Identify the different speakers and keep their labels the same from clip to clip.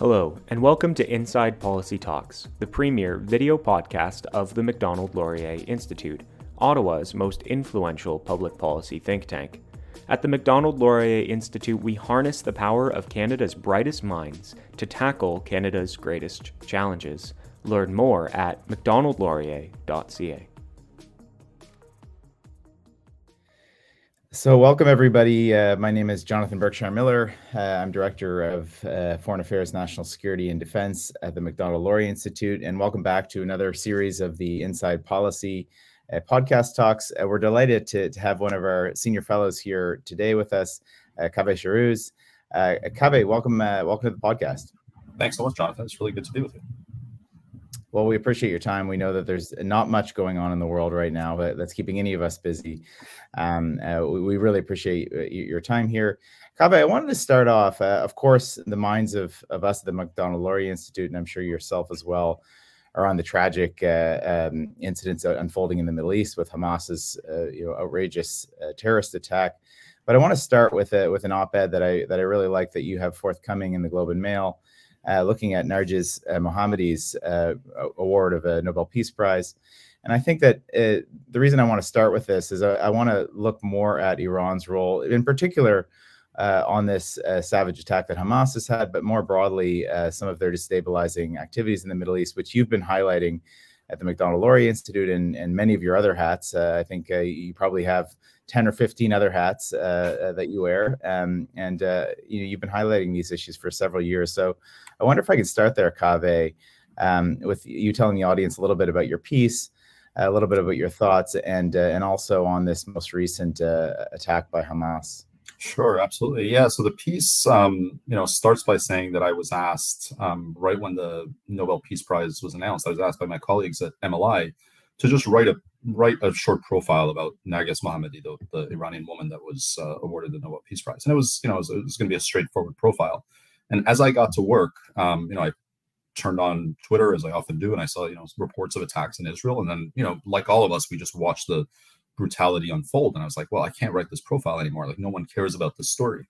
Speaker 1: Hello, and welcome to Inside Policy Talks, the premier video podcast of the Macdonald Laurier Institute, Ottawa's most influential public policy think tank. At the Macdonald Laurier Institute, we harness the power of Canada's brightest minds to tackle Canada's greatest challenges. Learn more at macdonaldlaurier.ca.
Speaker 2: So, welcome everybody. Uh, my name is Jonathan Berkshire Miller. Uh, I'm Director of uh, Foreign Affairs, National Security, and Defense at the Macdonald Laurier Institute. And welcome back to another series of the Inside Policy uh, podcast talks. Uh, we're delighted to, to, have one of our senior fellows here today with us, uh, Kaveh Shahrooz. Uh, Kaveh, welcome, welcome to the podcast.
Speaker 3: Thanks so much, Jonathan. It's really good to be with you.
Speaker 2: Well, we appreciate your time. We know that there's not much going on in the world right now but that's keeping any of us busy. Um, uh, we, we, really appreciate uh, your time here. Kaveh, I wanted to start off, uh, of course, the minds of, of us at the Macdonald Laurier Institute, and I'm sure yourself as well, are on the tragic uh, um, incidents unfolding in the Middle East with Hamas's uh, you know outrageous uh, terrorist attack. But I want to start with a, with an op-ed that I that I really like that you have forthcoming in the Globe and Mail, uh, looking at Narges uh, Mohammadi's uh, award of a Nobel Peace Prize. And I think that the reason I want to start with this is I, I want to look more at Iran's role, in particular, uh, on this uh, savage attack that Hamas has had, but more broadly, uh, some of their destabilizing activities in the Middle East, which you've been highlighting at the Macdonald Laurier Institute and, and many of your other hats. Uh, I think uh, you probably have 10 or 15 other hats uh, that you wear. Um, and you know, you've been highlighting these issues for several years. So I wonder if I could start there, Kaveh, um, with you telling the audience a little bit about your piece. A little bit about your thoughts, and and also on this most recent attack by Hamas.
Speaker 3: Sure, absolutely. Yeah. So the piece, um, you know, starts by saying that I was asked um, right when the Nobel Peace Prize was announced. I was asked by my colleagues at MLI to just write a write a short profile about Narges Mohammadi, the, the Iranian woman that was uh, awarded the Nobel Peace Prize, and it was, you know, it was, was going to be a straightforward profile. And as I got to work, um, you know, I turned on Twitter as I often do, and I saw, you know, reports of attacks in Israel, and then, you know, like all of us, we just watched the brutality unfold. And I was like, well, I can't write this profile anymore. Like, no one cares about this story.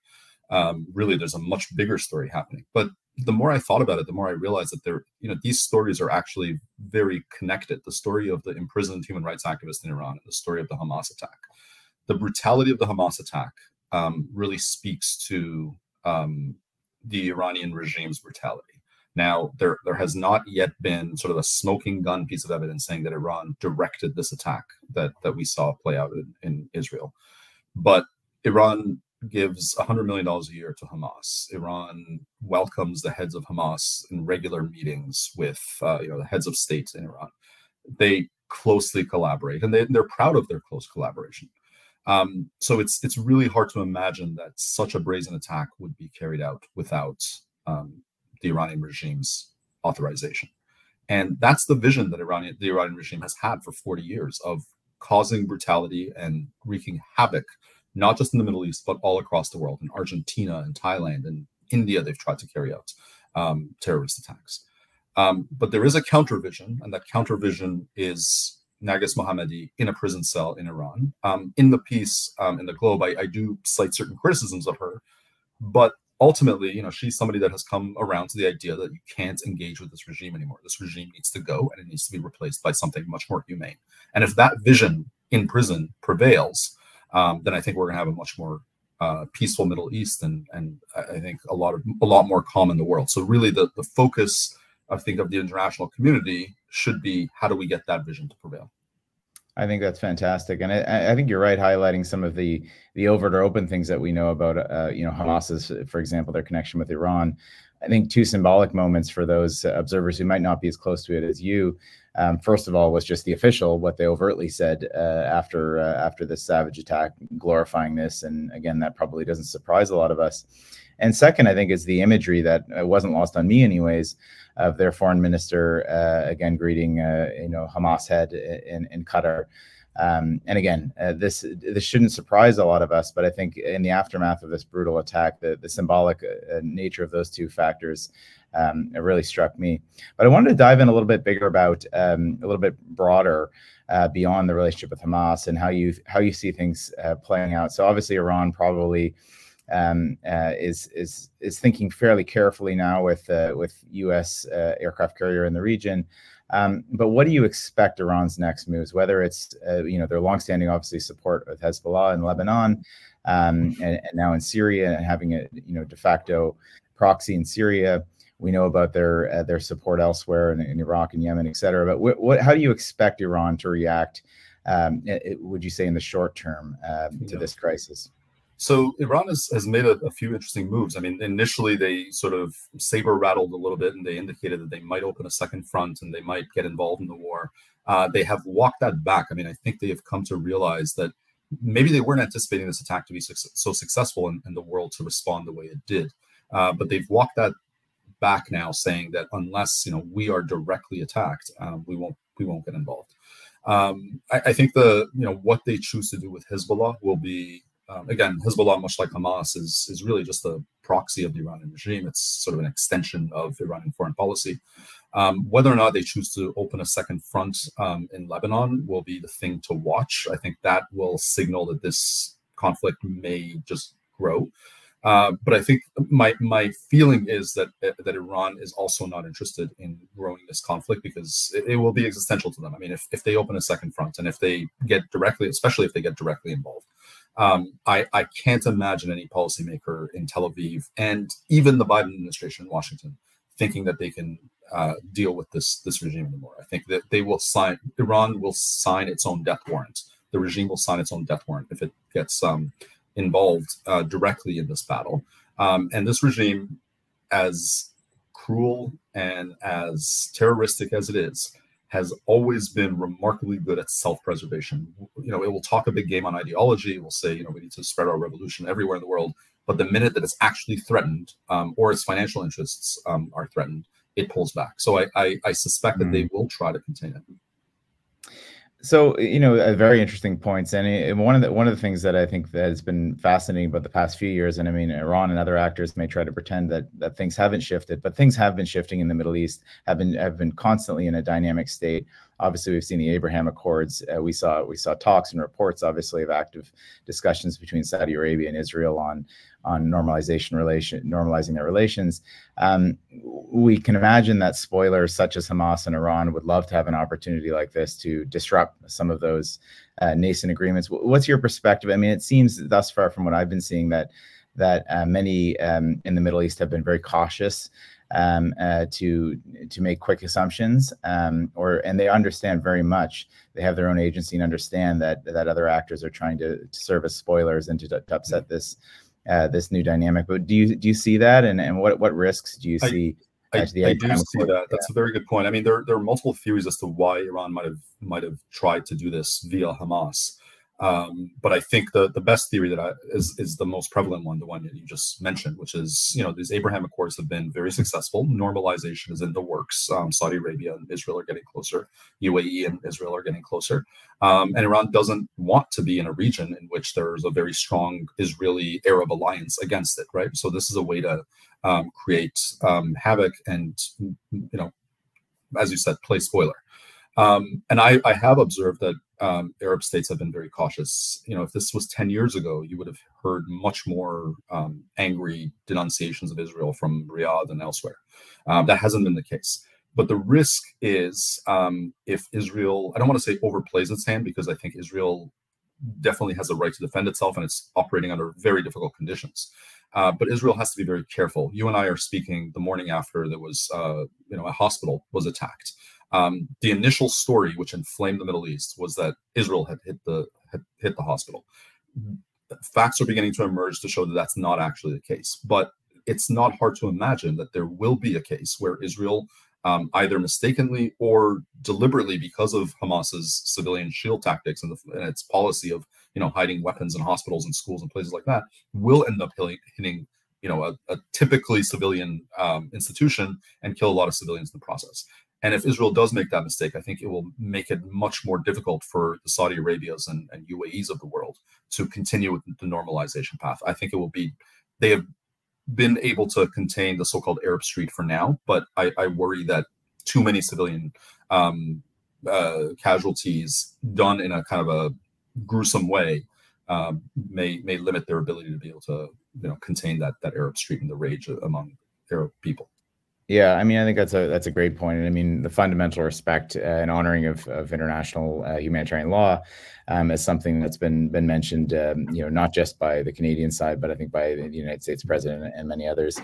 Speaker 3: Um, really, there's a much bigger story happening. But the more I thought about it, the more I realized that there, you know, these stories are actually very connected. The story of the imprisoned human rights activist in Iran and the story of the Hamas attack. The brutality of the Hamas attack um, really speaks to um, the Iranian regime's brutality. Now, there, there has not yet been sort of a smoking gun piece of evidence saying that Iran directed this attack that, that we saw play out in, in Israel. But Iran gives $100 million a year to Hamas. Iran welcomes the heads of Hamas in regular meetings with uh, you know the heads of states in Iran. They closely collaborate, and they, they're proud of their close collaboration. Um, so it's it's really hard to imagine that such a brazen attack would be carried out without um, the Iranian regime's authorization. And that's the vision that Iranian, the Iranian regime has had for 40 years of causing brutality and wreaking havoc, not just in the Middle East, but all across the world. In Argentina and Thailand and India, they've tried to carry out um, terrorist attacks. Um, but there is a counter vision, and that counter vision is Narges Mohammadi in a prison cell in Iran. Um, in the piece um, in the Globe, I, I, do cite certain criticisms of her, but ultimately, you know, she's somebody that has come around to the idea that you can't engage with this regime anymore. This regime needs to go and it needs to be replaced by something much more humane. And if that vision in prison prevails, um, then I think we're going to have a much more uh, peaceful Middle East and and I think a lot of a lot more calm in the world. So really, the the focus I think of the international community should be how do we get that vision to prevail.
Speaker 2: I think that's fantastic, and I, I, think you're right highlighting some of the the overt or open things that we know about, uh, you know, Hamas's, for example, their connection with Iran. I think two symbolic moments for those observers who might not be as close to it as you. Um, first of all, was just the official what they overtly said uh, after uh, after this savage attack, glorifying this, and again, that probably doesn't surprise a lot of us. And second, I think is the imagery that uh, wasn't lost on me, anyways, of their foreign minister uh, again greeting uh, you know Hamas head in in Qatar. Um, and again, uh, this this shouldn't surprise a lot of us, but I think in the aftermath of this brutal attack, the the symbolic uh, nature of those two factors um, it really struck me. But I wanted to dive in a little bit bigger about um, a little bit broader uh, beyond the relationship with Hamas and how you how you see things uh, playing out. So obviously, Iran probably um, uh, is is is thinking fairly carefully now with uh, with U.S. Uh, aircraft carrier in the region. Um, but what do you expect Iran's next moves? Whether it's uh, you know their longstanding obviously support with Hezbollah in Lebanon, um, and, and, now in Syria, and having a you know de facto proxy in Syria. We know about their uh, their support elsewhere in, in, Iraq and Yemen, et cetera. But what, what, how do you expect Iran to react? Um, it, would you say in the short term um, to this crisis?
Speaker 3: So Iran has, has made a, a, few interesting moves. I mean, initially they sort of saber rattled a little bit and they indicated that they might open a second front and they might get involved in the war. Uh, they have walked that back. I mean, I think they have come to realize that maybe they weren't anticipating this attack to be so, so successful and, and, the world to respond the way it did. Uh, but they've walked that back now, saying that unless you know we are directly attacked, um, we won't we won't get involved. Um, I, I, think the you know what they choose to do with Hezbollah will be um, again, Hezbollah, much like Hamas, is is really just a proxy of the Iranian regime. It's sort of an extension of Iranian foreign policy. Um, whether or not they choose to open a second front um, in Lebanon will be the thing to watch. I think that will signal that this conflict may just grow. Uh, but I think my my feeling is that that Iran is also not interested in growing this conflict because it, it, will be existential to them. I mean, if, if they open a second front and if they get directly, especially if they get directly involved, um, I, I can't imagine any policymaker in Tel Aviv and even the Biden administration in Washington thinking that they can uh, deal with this this regime anymore. I think that they will sign Iran will sign its own death warrant. The regime will sign its own death warrant if it gets um, involved uh, directly in this battle. Um, and this regime, as cruel and as terroristic as it is, has always been remarkably good at self-preservation. You know, it will talk a big game on ideology. It will say, you know, we need to spread our revolution everywhere in the world. But the minute that it's actually threatened, um, or its financial interests um, are threatened, it pulls back. So I, I, I suspect mm. that they hmm. will try to contain it.
Speaker 2: So you know, a very interesting points, and eh, one of the one of the things that I think that has been fascinating about the past few years, and I mean, Iran and other actors may try to pretend that that things haven't shifted, but things have been shifting in the Middle East, have been have been constantly in a dynamic state. Obviously, we've seen the Abraham Accords. Uh, we saw we saw talks and reports, obviously, of active discussions between Saudi Arabia and Israel on on normalization relation normalizing their relations. Um, we can imagine that spoilers such as Hamas and Iran would love to have an opportunity like this to disrupt some of those uh, nascent agreements. What's your perspective? I mean, it seems thus far from what I've been seeing that that uh, many um, in the Middle East have been very cautious um, uh, to to make quick assumptions, um, or and they understand very much. They have their own agency and understand that that other actors are trying to, to serve as spoilers and to, to upset this uh, this new dynamic. But do you do you see that, and and what what risks do you see?
Speaker 3: I, I, I do see that. That's a very good point. I mean, there there are multiple theories as to why Iran might have might have tried to do this via Hamas. Um, but I think the the best theory that I, is is the most prevalent one, the one that you just mentioned, which is you know these Abraham Accords have been very successful. Normalization is in the works. Um, Saudi Arabia and Israel are getting closer. UAE and Israel are getting closer. Um, and Iran doesn't want to be in a region in which there's a very strong Israeli Arab alliance against it, right? So this is a way to um, create um, havoc and you know, as you said, play spoiler. Um, and I, I, have observed that um, Arab states have been very cautious. You know, if this was 10 years ago, you would have heard much more um, angry denunciations of Israel from Riyadh and elsewhere. Um, that hasn't been the case. But the risk is um, if Israel, I don't want to say overplays its hand because I think Israel definitely has a right to defend itself and it's operating under very difficult conditions. Uh, but Israel has to be very careful. You and I are speaking the morning after there was, uh, you know, a hospital was attacked. Um, the initial story, which inflamed the Middle East, was that Israel had hit the had hit the hospital. Facts are beginning to emerge to show that that's not actually the case. But it's not hard to imagine that there will be a case where Israel, um, either mistakenly or deliberately, because of Hamas's civilian shield tactics and, the, and, its policy of you know hiding weapons in hospitals and schools and places like that, will end up hitting, you know a, a typically civilian um, institution and kill a lot of civilians in the process. And if Israel does make that mistake, I think it will make it much more difficult for the Saudi Arabias and, and UAEs of the world to continue with the normalization path. I think it will be, they have been able to contain the so called Arab Street for now, but I, I worry that too many civilian um, uh, casualties done in a kind of a gruesome way um, may may limit their ability to be able to you know contain that that Arab Street and the rage among Arab people.
Speaker 2: Yeah, I mean, I think that's a that's a great point. And I mean, the fundamental respect uh, and honoring of, of international uh, humanitarian law um, is something that's been been mentioned, um, you know, not just by the Canadian side, but I think by the United States president and many others.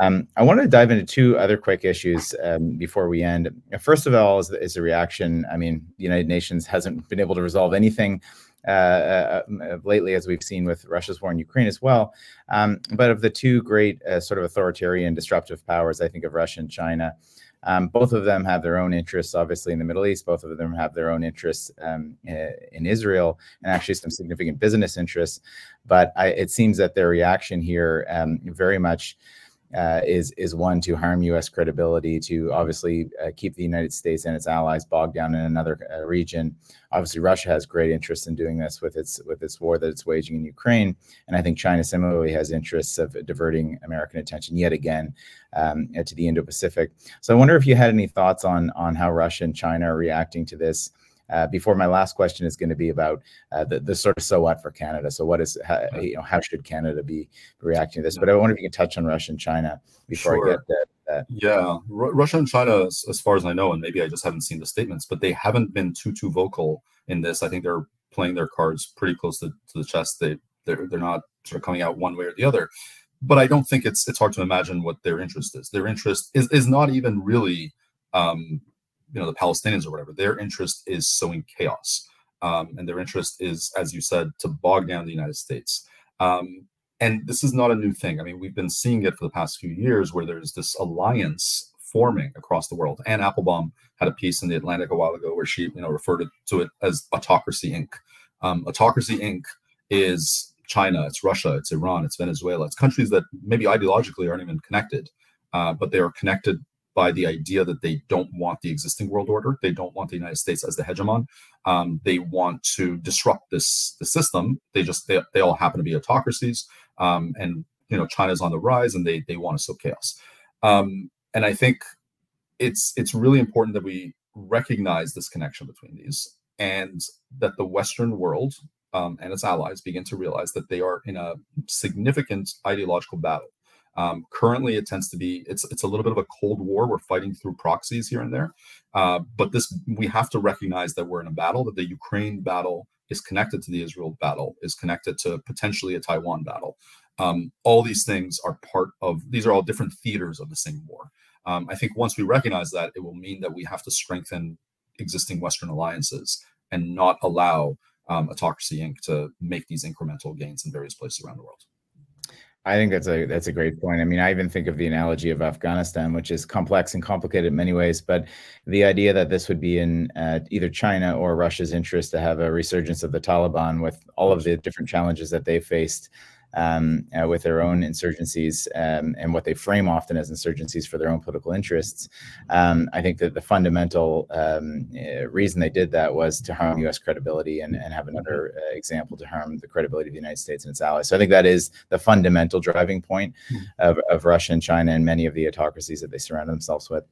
Speaker 2: Um, I wanted to dive into two other quick issues um, before we end. First of all, is, is a reaction. I mean, the United Nations hasn't been able to resolve anything uh, uh, uh, lately, as we've seen with Russia's war in Ukraine as well. Um, but of the two great uh, sort of authoritarian disruptive powers, I think of Russia and China. Um, both of them have their own interests, obviously, in the Middle East. Both of them have their own interests um, in Israel and actually some significant business interests. But I, it seems that their reaction here um, very much uh, is is one to harm U.S. credibility, to obviously uh, keep the United States and its allies bogged down in another uh, region. Obviously, Russia has great interest in doing this with its with its war that it's waging in Ukraine, and I think China similarly has interests of diverting American attention yet again um, to the Indo-Pacific. So I wonder if you had any thoughts on on how Russia and China are reacting to this. Uh, before my last question is going to be about uh, the, the sort of so what for Canada. So what is how, you know how should Canada be reacting to this? But I wonder if you can touch on Russia and China before sure. I get that. that.
Speaker 3: Yeah, R- Russia and China, as, as far as I know, and maybe I just haven't seen the statements, but they haven't been too too vocal in this. I think they're playing their cards pretty close to, to the chest. They they're they're not sort of coming out one way or the other. But I don't think it's it's hard to imagine what their interest is. Their interest is is not even really um, you know the Palestinians or whatever. Their interest is sowing chaos, um, and their interest is, as you said, to bog down the United States. Um, and this is not a new thing. I mean, we've been seeing it for the past few years, where there's this alliance forming across the world. Anne Applebaum had a piece in the Atlantic a while ago where she, you know, referred to it as Autocracy Inc. Um, Autocracy Inc. is China, it's Russia, it's Iran, it's Venezuela. It's countries that maybe ideologically aren't even connected, uh, but they are connected by the idea that they don't want the existing world order. They don't want the United States as the hegemon. Um, they want to disrupt this the system. They just they, they all happen to be autocracies, um, and you know China's on the rise, and they they want to sow chaos. Um, and I think it's it's really important that we recognize this connection between these, and that the Western world um, and its allies begin to realize that they are in a significant ideological battle um, currently, it tends to be it's it's a little bit of a cold war. We're fighting through proxies here and there, uh, but this we have to recognize that we're in a battle. That the Ukraine battle is connected to the Israel battle, is connected to potentially a Taiwan battle. Um, all these things are part of these are all different theaters of the same war. Um, I think once we recognize that, it will mean that we have to strengthen existing Western alliances and not allow um, Autocracy Inc. to make these incremental gains in various places around the world.
Speaker 2: I think that's a that's a great point. I mean, I even think of the analogy of Afghanistan, which is complex and complicated in many ways. But the idea that this would be in uh, either China or Russia's interest to have a resurgence of the Taliban with all of the different challenges that they faced um, uh, with their own insurgencies um, and what they frame often as insurgencies for their own political interests. Um, I think that the fundamental um, uh, reason they did that was to harm U.S. credibility and, and have another uh, example to harm the credibility of the United States and its allies. So I think that is the fundamental driving point hmm. of, of Russia and China and many of the autocracies that they surround themselves with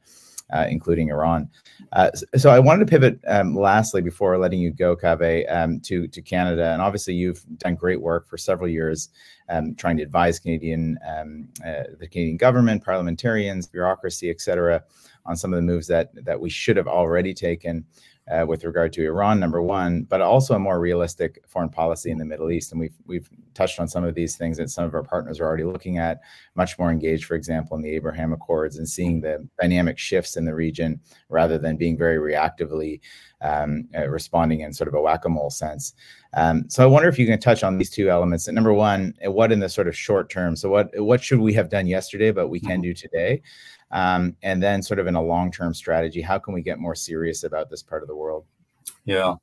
Speaker 2: uh, including Iran. Uh, so I wanted to pivot um, lastly before letting you go, Kaveh, um, to to Canada. And obviously, you've done great work for several years um, trying to advise Canadian um, uh, the Canadian government, parliamentarians, bureaucracy, et cetera, on some of the moves that that we should have already taken uh, with regard to Iran, number one, but also a more realistic foreign policy in the Middle East. And we've we've touched on some of these things that some of our partners are already looking at, much more engaged, for example, in the Abraham Accords and seeing the dynamic shifts in the region rather than being very reactively um, uh, responding in sort of a whack-a-mole sense. Um, so I wonder if you can touch on these two elements. And number one, what in the sort of short term? So what what should we have done yesterday, but we can mm-hmm. do today? Um, and then, sort of in a long term strategy, how can we get more serious about this part of the world?
Speaker 3: Yeah.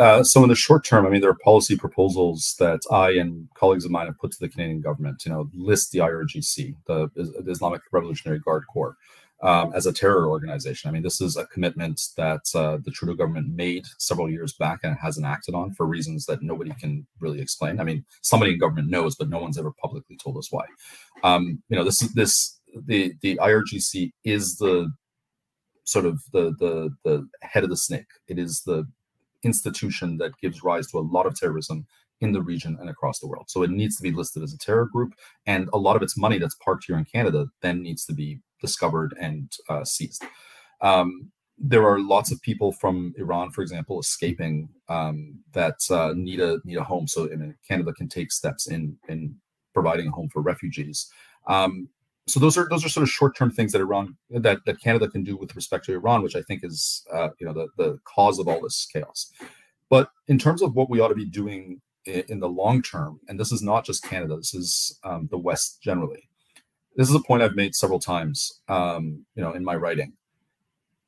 Speaker 3: Uh, so in the short term, I mean, there are policy proposals that I and colleagues of mine have put to the Canadian government. You know, list the IRGC, the, the Islamic Revolutionary Guard Corps, um, as a terror organization. I mean, this is a commitment that uh, the Trudeau government made several years back and hasn't acted on for reasons that nobody can really explain. I mean, somebody in government knows, but no one's ever publicly told us why. Um, you know, this is this the the IRGC is the sort of the the the head of the snake. It is the institution that gives rise to a lot of terrorism in the region and across the world. So it needs to be listed as a terror group, and a lot of its money that's parked here in Canada then needs to be discovered and uh, seized. Um, there are lots of people from Iran, for example, escaping um, that uh, need a need a home. So I mean, Canada can take steps in in providing a home for refugees. Um, so those are those are sort of short term things that Iran that that Canada can do with respect to Iran, which I think is uh, you know the the cause of all this chaos. But in terms of what we ought to be doing in, in the long term, and this is not just Canada, this is um, the West generally. This is a point I've made several times, um, you know, in my writing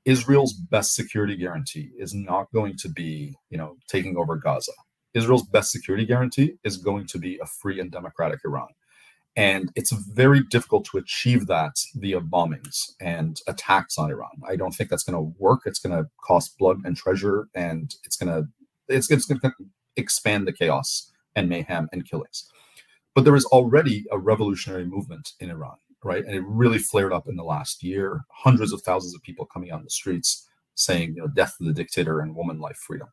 Speaker 3: Israel's best security guarantee is not going to be, you know, taking over Gaza. Israel's best security guarantee is going to be a free and democratic Iran. And it's very difficult to achieve that via bombings and attacks on Iran. I don't think that's going to work. It's going to cost blood and treasure, and it's going to it's, it's going to expand the chaos and mayhem and killings. But there is already a revolutionary movement in Iran right? And it really flared up in the last year. Hundreds of thousands of people coming out on the streets saying, you know, death to the dictator and woman life freedom.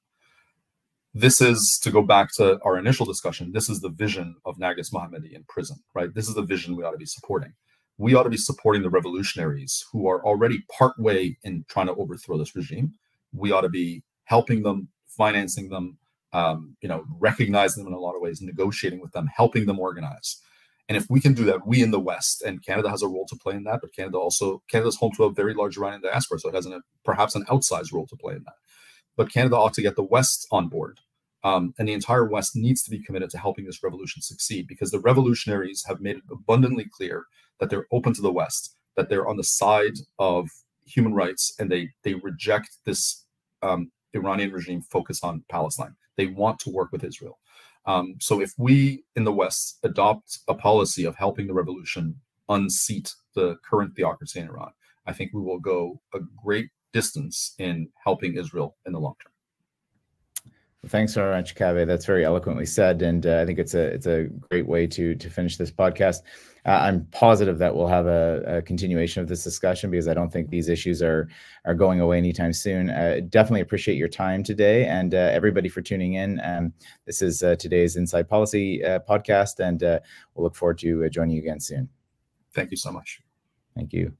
Speaker 3: This is to go back to our initial discussion. This is the vision of Narges Mohammadi in prison, right? This is the vision we ought to be supporting. We ought to be supporting the revolutionaries who are already partway in trying to overthrow this regime. We ought to be helping them, financing them, um, you know, recognizing them in a lot of ways, negotiating with them, helping them organize. And if we can do that, we in the West, and Canada has a role to play in that, but Canada also Canada's home to a very large Iranian diaspora, so it has an, perhaps an outsized role to play in that. But Canada ought to get the West on board, um, and the entire West needs to be committed to helping this revolution succeed because the revolutionaries have made it abundantly clear that they're open to the West, that they're on the side of human rights, and they they reject this um, Iranian regime focus on Palestine. They want to work with Israel. Um, so if we in the West adopt a policy of helping the revolution unseat the current theocracy in Iran, I think we will go a great distance in helping Israel in the long term.
Speaker 2: Well, thanks very much, Kaveh. That's very eloquently said, and uh, I think it's a it's a great way to to finish this podcast. Uh, I'm positive that we'll have a, a, continuation of this discussion because I don't think these issues are are going away anytime soon. Uh, definitely appreciate your time today and uh, everybody for tuning in. Um, this is uh, today's Inside Policy uh, podcast, and we'll look forward to joining you again soon.
Speaker 3: Thank you so much.
Speaker 2: Thank you.